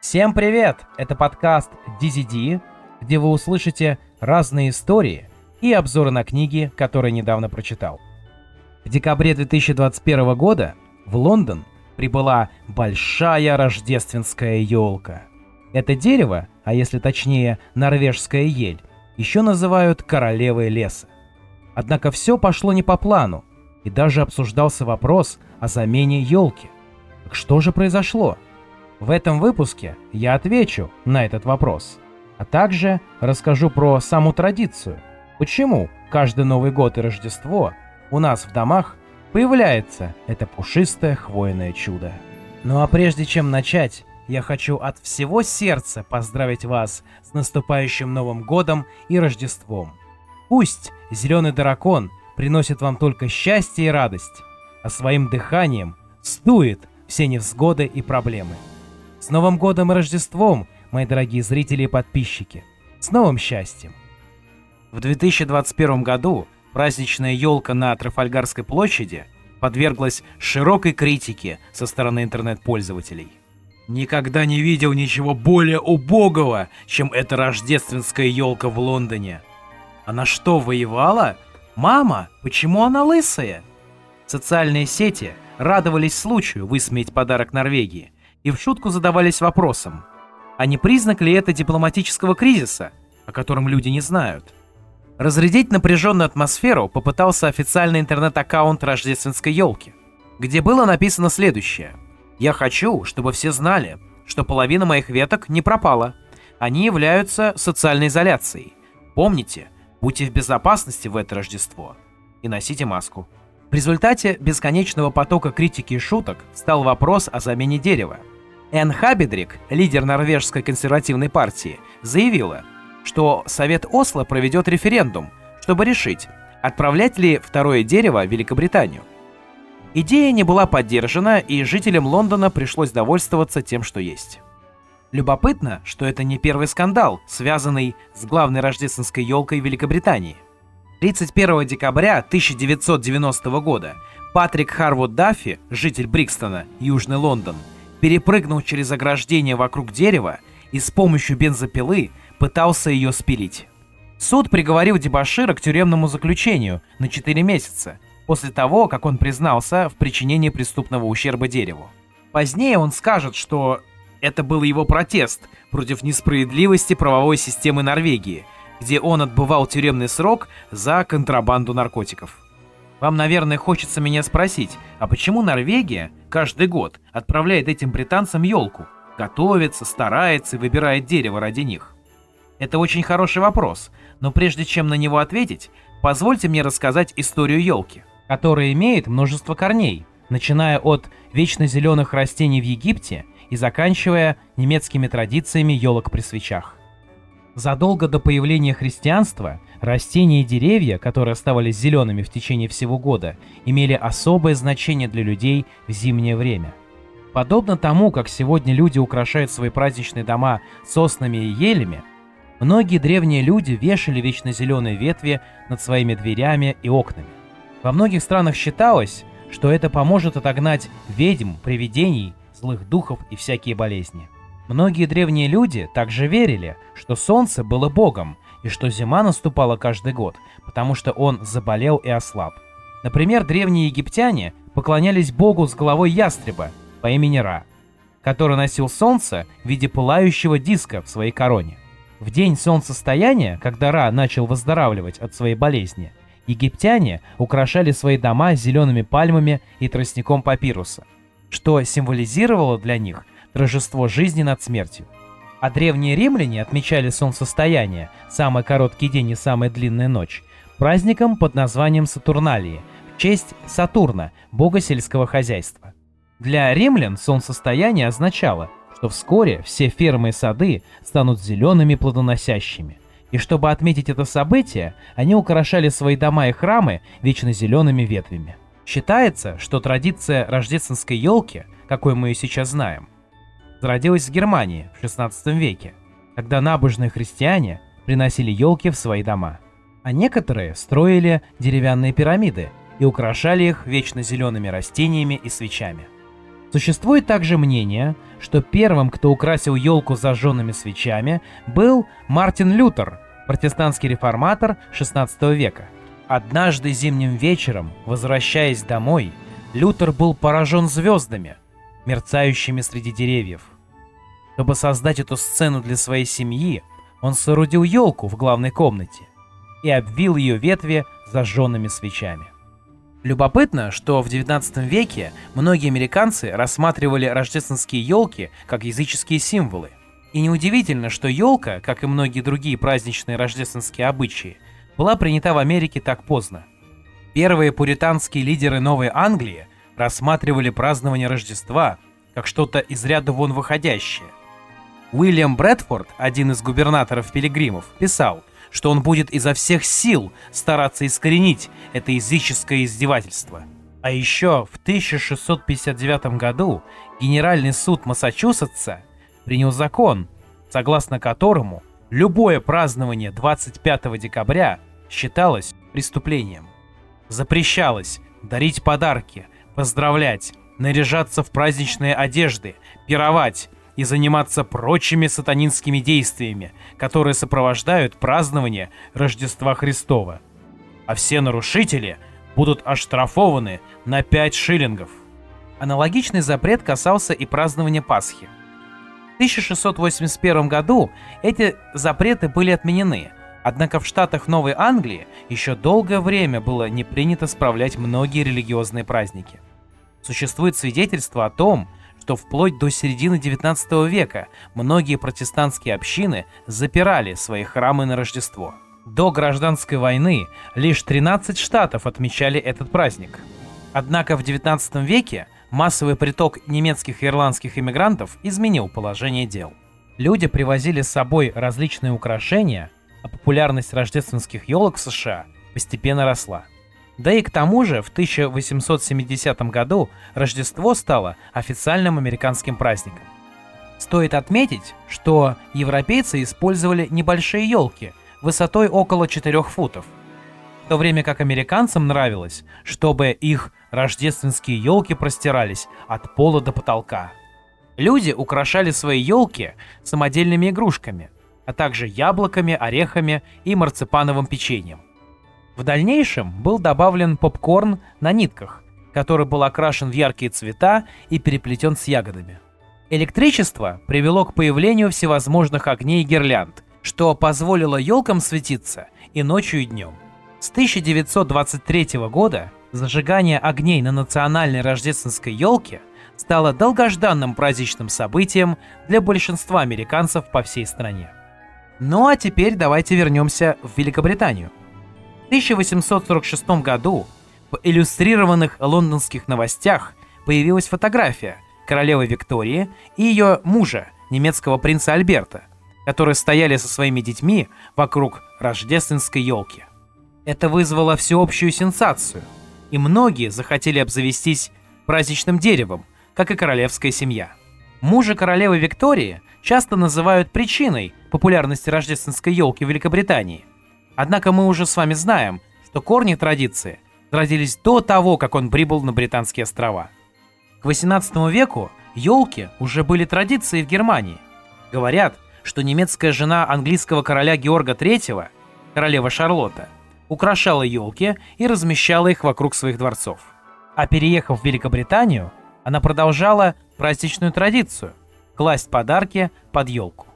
Всем привет! Это подкаст DZD, где вы услышите разные истории и обзоры на книги, которые недавно прочитал. В декабре 2021 года в Лондон прибыла большая рождественская елка. Это дерево, а если точнее норвежская ель, еще называют королевой леса. Однако все пошло не по плану, и даже обсуждался вопрос о замене елки. Так что же произошло? В этом выпуске я отвечу на этот вопрос, а также расскажу про саму традицию, почему каждый Новый год и Рождество у нас в домах появляется это пушистое хвойное чудо. Ну а прежде чем начать, я хочу от всего сердца поздравить вас с наступающим Новым Годом и Рождеством. Пусть зеленый дракон приносит вам только счастье и радость, а своим дыханием сдует все невзгоды и проблемы. С Новым годом и Рождеством, мои дорогие зрители и подписчики! С новым счастьем! В 2021 году праздничная елка на Трафальгарской площади подверглась широкой критике со стороны интернет-пользователей. Никогда не видел ничего более убогого, чем эта рождественская елка в Лондоне. Она что, воевала? Мама, почему она лысая? Социальные сети радовались случаю высмеять подарок Норвегии – и в шутку задавались вопросом, а не признак ли это дипломатического кризиса, о котором люди не знают? Разрядить напряженную атмосферу попытался официальный интернет-аккаунт рождественской елки, где было написано следующее. «Я хочу, чтобы все знали, что половина моих веток не пропала. Они являются социальной изоляцией. Помните, будьте в безопасности в это Рождество и носите маску». В результате бесконечного потока критики и шуток стал вопрос о замене дерева – Энн Хабидрик, лидер норвежской консервативной партии, заявила, что Совет Осло проведет референдум, чтобы решить, отправлять ли второе дерево в Великобританию. Идея не была поддержана, и жителям Лондона пришлось довольствоваться тем, что есть. Любопытно, что это не первый скандал, связанный с главной рождественской елкой Великобритании. 31 декабря 1990 года Патрик Харвуд Даффи, житель Брикстона, Южный Лондон, перепрыгнул через ограждение вокруг дерева и с помощью бензопилы пытался ее спилить. Суд приговорил Дебашира к тюремному заключению на 4 месяца, после того, как он признался в причинении преступного ущерба дереву. Позднее он скажет, что это был его протест против несправедливости правовой системы Норвегии, где он отбывал тюремный срок за контрабанду наркотиков. Вам, наверное, хочется меня спросить, а почему Норвегия каждый год отправляет этим британцам елку? Готовится, старается и выбирает дерево ради них? Это очень хороший вопрос, но прежде чем на него ответить, позвольте мне рассказать историю елки, которая имеет множество корней, начиная от вечно зеленых растений в Египте и заканчивая немецкими традициями елок при свечах. Задолго до появления христианства растения и деревья, которые оставались зелеными в течение всего года, имели особое значение для людей в зимнее время. Подобно тому, как сегодня люди украшают свои праздничные дома соснами и елями, многие древние люди вешали вечно зеленые ветви над своими дверями и окнами. Во многих странах считалось, что это поможет отогнать ведьм, привидений, злых духов и всякие болезни. Многие древние люди также верили, что солнце было богом, и что зима наступала каждый год, потому что он заболел и ослаб. Например, древние египтяне поклонялись богу с головой ястреба по имени Ра, который носил солнце в виде пылающего диска в своей короне. В день солнцестояния, когда Ра начал выздоравливать от своей болезни, египтяне украшали свои дома зелеными пальмами и тростником папируса, что символизировало для них торжество жизни над смертью. А древние римляне отмечали солнцестояние, самый короткий день и самая длинная ночь, праздником под названием Сатурналии, в честь Сатурна, бога сельского хозяйства. Для римлян солнцестояние означало, что вскоре все фермы и сады станут зелеными плодоносящими. И чтобы отметить это событие, они украшали свои дома и храмы вечно зелеными ветвями. Считается, что традиция рождественской елки, какой мы ее сейчас знаем, зародилась в Германии в 16 веке, когда набожные христиане приносили елки в свои дома. А некоторые строили деревянные пирамиды и украшали их вечно зелеными растениями и свечами. Существует также мнение, что первым, кто украсил елку зажженными свечами, был Мартин Лютер, протестантский реформатор XVI века. Однажды зимним вечером, возвращаясь домой, Лютер был поражен звездами, мерцающими среди деревьев. Чтобы создать эту сцену для своей семьи, он соорудил елку в главной комнате и обвил ее ветви зажженными свечами. Любопытно, что в 19 веке многие американцы рассматривали рождественские елки как языческие символы. И неудивительно, что елка, как и многие другие праздничные рождественские обычаи, была принята в Америке так поздно. Первые пуританские лидеры Новой Англии рассматривали празднование Рождества как что-то из ряда вон выходящее. Уильям Брэдфорд, один из губернаторов пилигримов, писал, что он будет изо всех сил стараться искоренить это языческое издевательство. А еще в 1659 году Генеральный суд Массачусетса принял закон, согласно которому любое празднование 25 декабря считалось преступлением. Запрещалось дарить подарки, поздравлять, наряжаться в праздничные одежды, пировать, и заниматься прочими сатанинскими действиями, которые сопровождают празднование Рождества Христова. А все нарушители будут оштрафованы на 5 шиллингов. Аналогичный запрет касался и празднования Пасхи. В 1681 году эти запреты были отменены, однако в штатах Новой Англии еще долгое время было не принято справлять многие религиозные праздники. Существует свидетельство о том, что вплоть до середины 19 века многие протестантские общины запирали свои храмы на Рождество. До гражданской войны лишь 13 штатов отмечали этот праздник. Однако в 19 веке массовый приток немецких и ирландских иммигрантов изменил положение дел. Люди привозили с собой различные украшения, а популярность рождественских елок в США постепенно росла. Да и к тому же в 1870 году Рождество стало официальным американским праздником. Стоит отметить, что европейцы использовали небольшие елки высотой около 4 футов, в то время как американцам нравилось, чтобы их рождественские елки простирались от пола до потолка. Люди украшали свои елки самодельными игрушками, а также яблоками, орехами и марципановым печеньем. В дальнейшем был добавлен попкорн на нитках, который был окрашен в яркие цвета и переплетен с ягодами. Электричество привело к появлению всевозможных огней и гирлянд, что позволило елкам светиться и ночью, и днем. С 1923 года зажигание огней на национальной рождественской елке стало долгожданным праздничным событием для большинства американцев по всей стране. Ну а теперь давайте вернемся в Великобританию. 1846 году в иллюстрированных лондонских новостях появилась фотография королевы Виктории и ее мужа, немецкого принца Альберта, которые стояли со своими детьми вокруг рождественской елки. Это вызвало всеобщую сенсацию, и многие захотели обзавестись праздничным деревом, как и королевская семья. Мужа королевы Виктории часто называют причиной популярности рождественской елки в Великобритании. Однако мы уже с вами знаем, что корни традиции родились до того, как он прибыл на Британские острова. К 18 веку елки уже были традицией в Германии. Говорят, что немецкая жена английского короля Георга III, королева Шарлотта, украшала елки и размещала их вокруг своих дворцов. А переехав в Великобританию, она продолжала праздничную традицию – класть подарки под елку.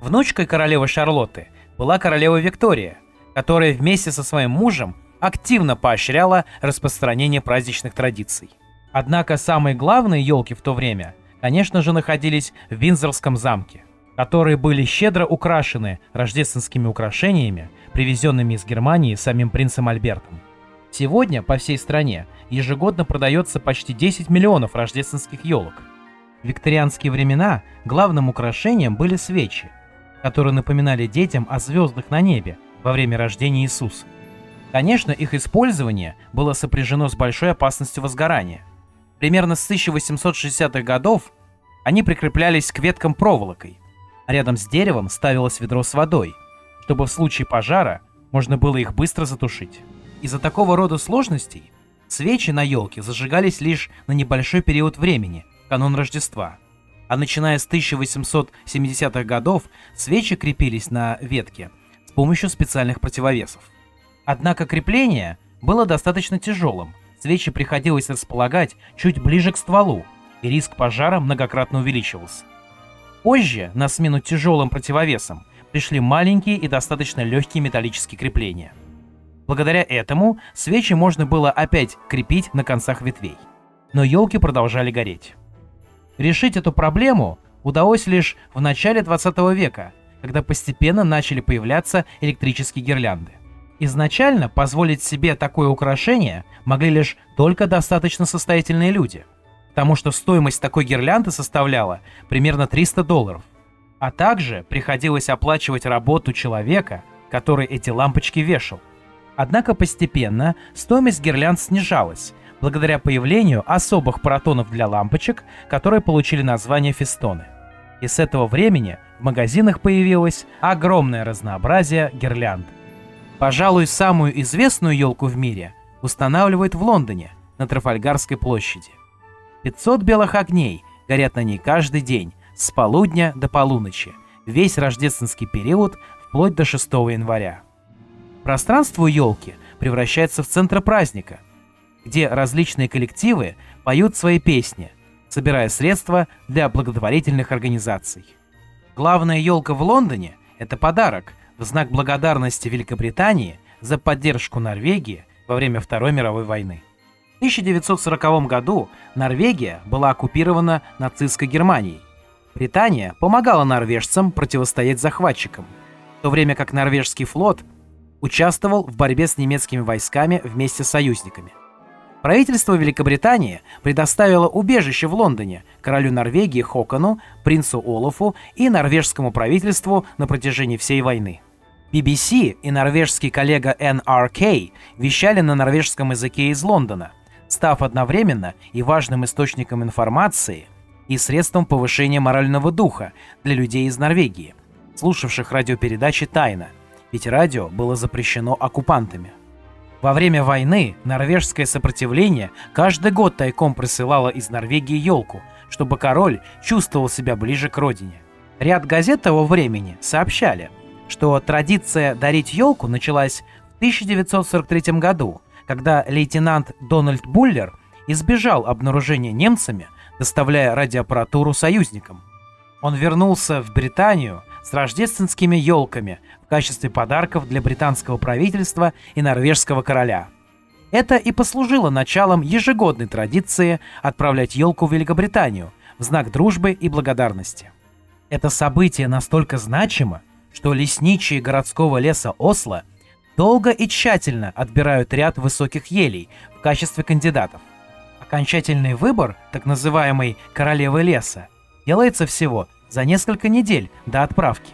Внучкой королевы Шарлотты была королева Виктория – которая вместе со своим мужем активно поощряла распространение праздничных традиций. Однако самые главные елки в то время, конечно же, находились в Винзорском замке, которые были щедро украшены рождественскими украшениями, привезенными из Германии самим принцем Альбертом. Сегодня по всей стране ежегодно продается почти 10 миллионов рождественских елок. В викторианские времена главным украшением были свечи, которые напоминали детям о звездах на небе, во время рождения Иисуса. Конечно, их использование было сопряжено с большой опасностью возгорания. Примерно с 1860-х годов они прикреплялись к веткам проволокой, а рядом с деревом ставилось ведро с водой, чтобы в случае пожара можно было их быстро затушить. Из-за такого рода сложностей свечи на елке зажигались лишь на небольшой период времени, канун Рождества. А начиная с 1870-х годов свечи крепились на ветке помощью специальных противовесов. Однако крепление было достаточно тяжелым, свечи приходилось располагать чуть ближе к стволу, и риск пожара многократно увеличивался. Позже, на смену тяжелым противовесам, пришли маленькие и достаточно легкие металлические крепления. Благодаря этому свечи можно было опять крепить на концах ветвей. Но елки продолжали гореть. Решить эту проблему удалось лишь в начале 20 века, когда постепенно начали появляться электрические гирлянды. Изначально позволить себе такое украшение могли лишь только достаточно состоятельные люди, потому что стоимость такой гирлянды составляла примерно 300 долларов. А также приходилось оплачивать работу человека, который эти лампочки вешал. Однако постепенно стоимость гирлянд снижалась, благодаря появлению особых протонов для лампочек, которые получили название фестоны. И с этого времени в магазинах появилось огромное разнообразие гирлянд. Пожалуй, самую известную елку в мире устанавливают в Лондоне, на Трафальгарской площади. 500 белых огней горят на ней каждый день, с полудня до полуночи, весь рождественский период вплоть до 6 января. Пространство у елки превращается в центр праздника, где различные коллективы поют свои песни, собирая средства для благотворительных организаций. Главная елка в Лондоне – это подарок – в знак благодарности Великобритании за поддержку Норвегии во время Второй мировой войны. В 1940 году Норвегия была оккупирована нацистской Германией. Британия помогала норвежцам противостоять захватчикам, в то время как норвежский флот участвовал в борьбе с немецкими войсками вместе с союзниками. Правительство Великобритании предоставило убежище в Лондоне королю Норвегии Хокону, принцу Олафу и норвежскому правительству на протяжении всей войны. BBC и норвежский коллега NRK вещали на норвежском языке из Лондона, став одновременно и важным источником информации и средством повышения морального духа для людей из Норвегии, слушавших радиопередачи «Тайна», ведь радио было запрещено оккупантами. Во время войны норвежское сопротивление каждый год тайком присылало из Норвегии елку, чтобы король чувствовал себя ближе к родине. Ряд газет того времени сообщали – что традиция дарить елку началась в 1943 году, когда лейтенант Дональд Буллер избежал обнаружения немцами, доставляя радиоаппаратуру союзникам. Он вернулся в Британию с рождественскими елками в качестве подарков для британского правительства и норвежского короля. Это и послужило началом ежегодной традиции отправлять елку в Великобританию в знак дружбы и благодарности. Это событие настолько значимо, что лесничие городского леса Осло долго и тщательно отбирают ряд высоких елей в качестве кандидатов. Окончательный выбор, так называемой «королевы леса», делается всего за несколько недель до отправки.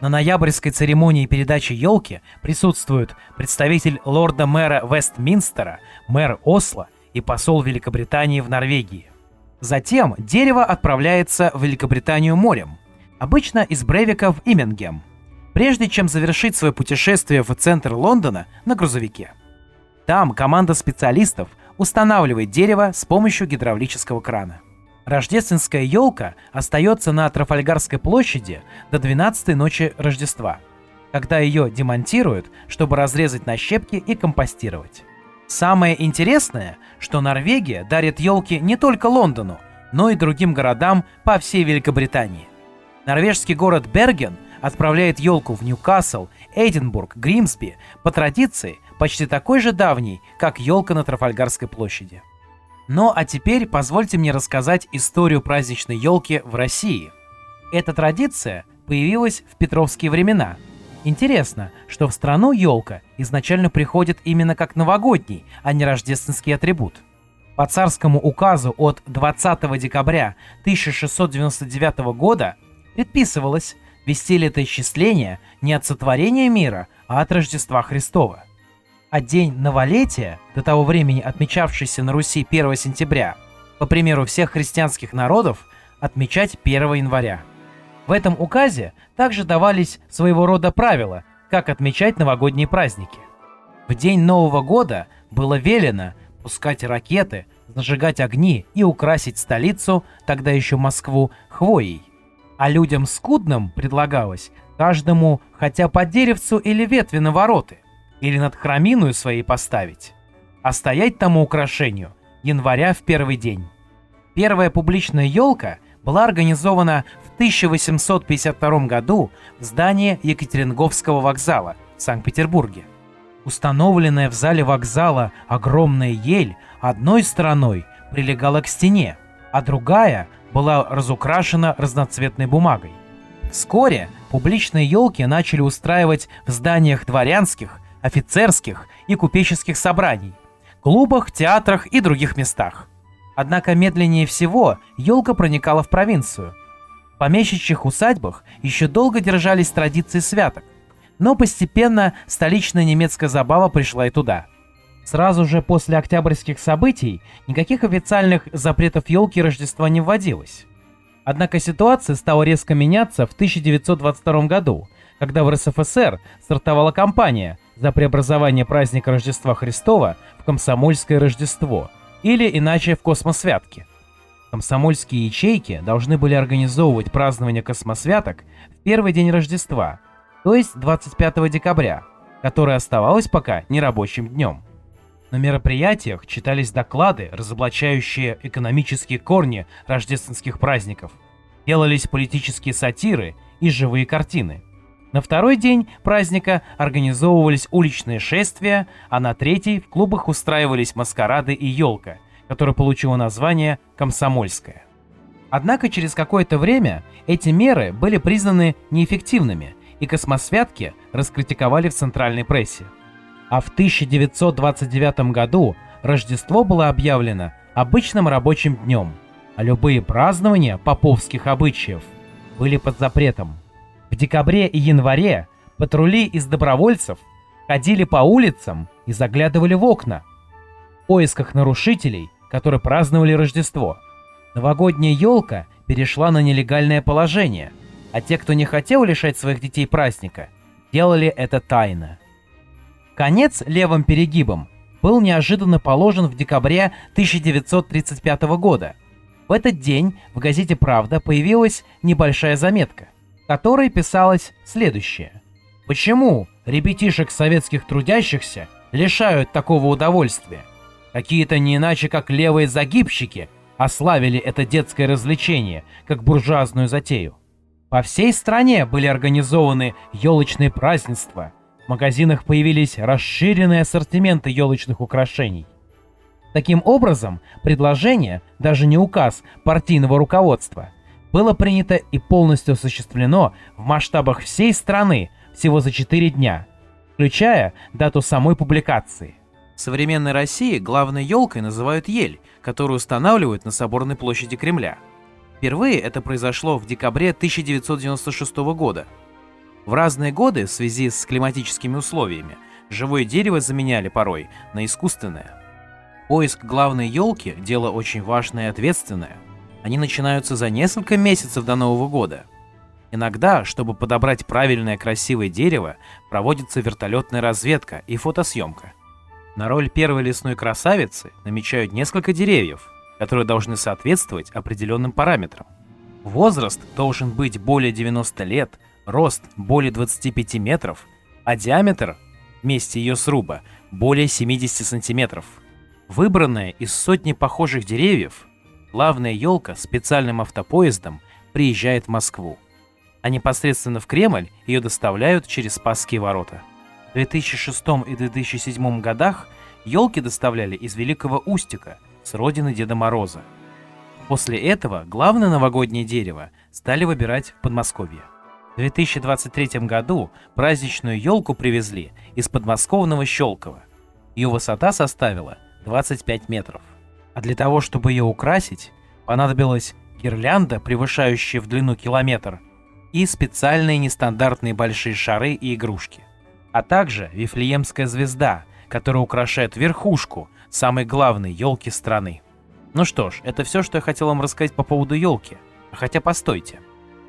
На ноябрьской церемонии передачи елки присутствуют представитель лорда-мэра Вестминстера, мэр Осло и посол Великобритании в Норвегии. Затем дерево отправляется в Великобританию морем, обычно из Бревика в Имингем – прежде чем завершить свое путешествие в центр Лондона на грузовике. Там команда специалистов устанавливает дерево с помощью гидравлического крана. Рождественская елка остается на Трафальгарской площади до 12 ночи Рождества, когда ее демонтируют, чтобы разрезать на щепки и компостировать. Самое интересное, что Норвегия дарит елки не только Лондону, но и другим городам по всей Великобритании. Норвежский город Берген отправляет елку в Ньюкасл, Эдинбург, Гримсби по традиции почти такой же давней, как елка на Трафальгарской площади. Ну а теперь позвольте мне рассказать историю праздничной елки в России. Эта традиция появилась в петровские времена. Интересно, что в страну елка изначально приходит именно как новогодний, а не рождественский атрибут. По царскому указу от 20 декабря 1699 года предписывалось вести летоисчисление не от сотворения мира, а от Рождества Христова. А день новолетия, до того времени отмечавшийся на Руси 1 сентября, по примеру всех христианских народов, отмечать 1 января. В этом указе также давались своего рода правила, как отмечать новогодние праздники. В день Нового года было велено пускать ракеты, зажигать огни и украсить столицу, тогда еще Москву, хвоей. А людям скудным предлагалось каждому хотя по деревцу или ветви на вороты, или над храминую своей поставить, а стоять тому украшению января в первый день. Первая публичная елка была организована в 1852 году в здании Екатеринговского вокзала в Санкт-Петербурге. Установленная в зале вокзала огромная ель одной стороной прилегала к стене, а другая была разукрашена разноцветной бумагой. Вскоре публичные елки начали устраивать в зданиях дворянских, офицерских и купеческих собраний, клубах, театрах и других местах. Однако медленнее всего елка проникала в провинцию. В помещичьих усадьбах еще долго держались традиции святок, но постепенно столичная немецкая забава пришла и туда. Сразу же после октябрьских событий никаких официальных запретов елки Рождества не вводилось. Однако ситуация стала резко меняться в 1922 году, когда в РСФСР стартовала кампания за преобразование праздника Рождества Христова в Комсомольское Рождество, или иначе в Космосвятки. Комсомольские ячейки должны были организовывать празднование космосвяток в первый день Рождества – то есть 25 декабря, которое оставалось пока нерабочим днем. На мероприятиях читались доклады, разоблачающие экономические корни рождественских праздников, делались политические сатиры и живые картины. На второй день праздника организовывались уличные шествия, а на третий в клубах устраивались маскарады и елка, которая получила название «Комсомольская». Однако через какое-то время эти меры были признаны неэффективными и космосвятки раскритиковали в центральной прессе. А в 1929 году Рождество было объявлено обычным рабочим днем, а любые празднования поповских обычаев были под запретом. В декабре и январе патрули из добровольцев ходили по улицам и заглядывали в окна в поисках нарушителей, которые праздновали Рождество. Новогодняя елка перешла на нелегальное положение – а те, кто не хотел лишать своих детей праздника, делали это тайно. Конец левым перегибом был неожиданно положен в декабре 1935 года. В этот день в газете «Правда» появилась небольшая заметка, которой писалось следующее. Почему ребятишек советских трудящихся лишают такого удовольствия? Какие-то не иначе, как левые загибщики ославили это детское развлечение, как буржуазную затею. По всей стране были организованы елочные празднества. В магазинах появились расширенные ассортименты елочных украшений. Таким образом, предложение, даже не указ партийного руководства, было принято и полностью осуществлено в масштабах всей страны всего за 4 дня, включая дату самой публикации. В современной России главной елкой называют ель, которую устанавливают на Соборной площади Кремля – Впервые это произошло в декабре 1996 года. В разные годы в связи с климатическими условиями живое дерево заменяли порой на искусственное. Поиск главной елки – дело очень важное и ответственное. Они начинаются за несколько месяцев до Нового года. Иногда, чтобы подобрать правильное красивое дерево, проводится вертолетная разведка и фотосъемка. На роль первой лесной красавицы намечают несколько деревьев – которые должны соответствовать определенным параметрам. Возраст должен быть более 90 лет, рост более 25 метров, а диаметр в месте ее сруба более 70 сантиметров. Выбранная из сотни похожих деревьев, главная елка специальным автопоездом приезжает в Москву, а непосредственно в Кремль ее доставляют через Спасские ворота. В 2006 и 2007 годах елки доставляли из Великого Устика – с родины Деда Мороза. После этого главное новогоднее дерево стали выбирать в Подмосковье. В 2023 году праздничную елку привезли из подмосковного Щелково. Ее высота составила 25 метров. А для того, чтобы ее украсить, понадобилась гирлянда, превышающая в длину километр, и специальные нестандартные большие шары и игрушки. А также Вифлеемская звезда, которая украшает верхушку самой главной елки страны. Ну что ж, это все, что я хотел вам рассказать по поводу елки. Хотя постойте.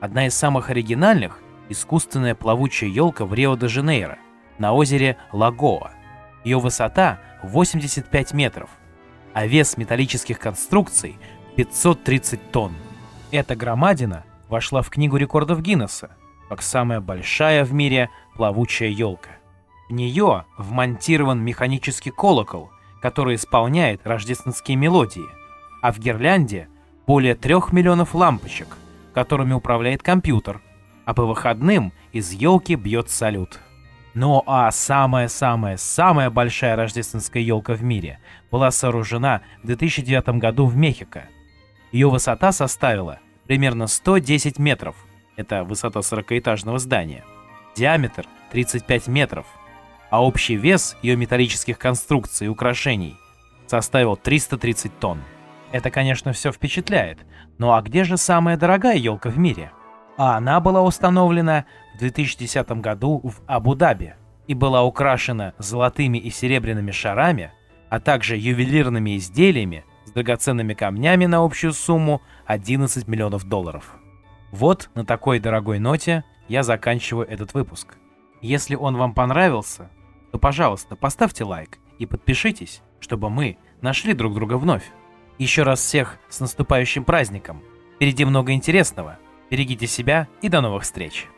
Одна из самых оригинальных – искусственная плавучая елка в Рио-де-Жанейро, на озере Лагоа. Ее высота 85 метров. А вес металлических конструкций 530 тонн. Эта громадина вошла в Книгу рекордов Гиннесса как самая большая в мире плавучая елка. В нее вмонтирован механический колокол, который исполняет рождественские мелодии, а в гирлянде более трех миллионов лампочек, которыми управляет компьютер, а по выходным из елки бьет салют. Ну а самая-самая-самая большая рождественская елка в мире была сооружена в 2009 году в Мехико. Ее высота составила примерно 110 метров, это высота 40-этажного здания, диаметр 35 метров – а общий вес ее металлических конструкций и украшений составил 330 тонн. Это, конечно, все впечатляет, но а где же самая дорогая елка в мире? А она была установлена в 2010 году в Абу-Даби и была украшена золотыми и серебряными шарами, а также ювелирными изделиями с драгоценными камнями на общую сумму 11 миллионов долларов. Вот на такой дорогой ноте я заканчиваю этот выпуск. Если он вам понравился, то, пожалуйста, поставьте лайк и подпишитесь, чтобы мы нашли друг друга вновь. Еще раз всех с наступающим праздником. Впереди много интересного. Берегите себя и до новых встреч.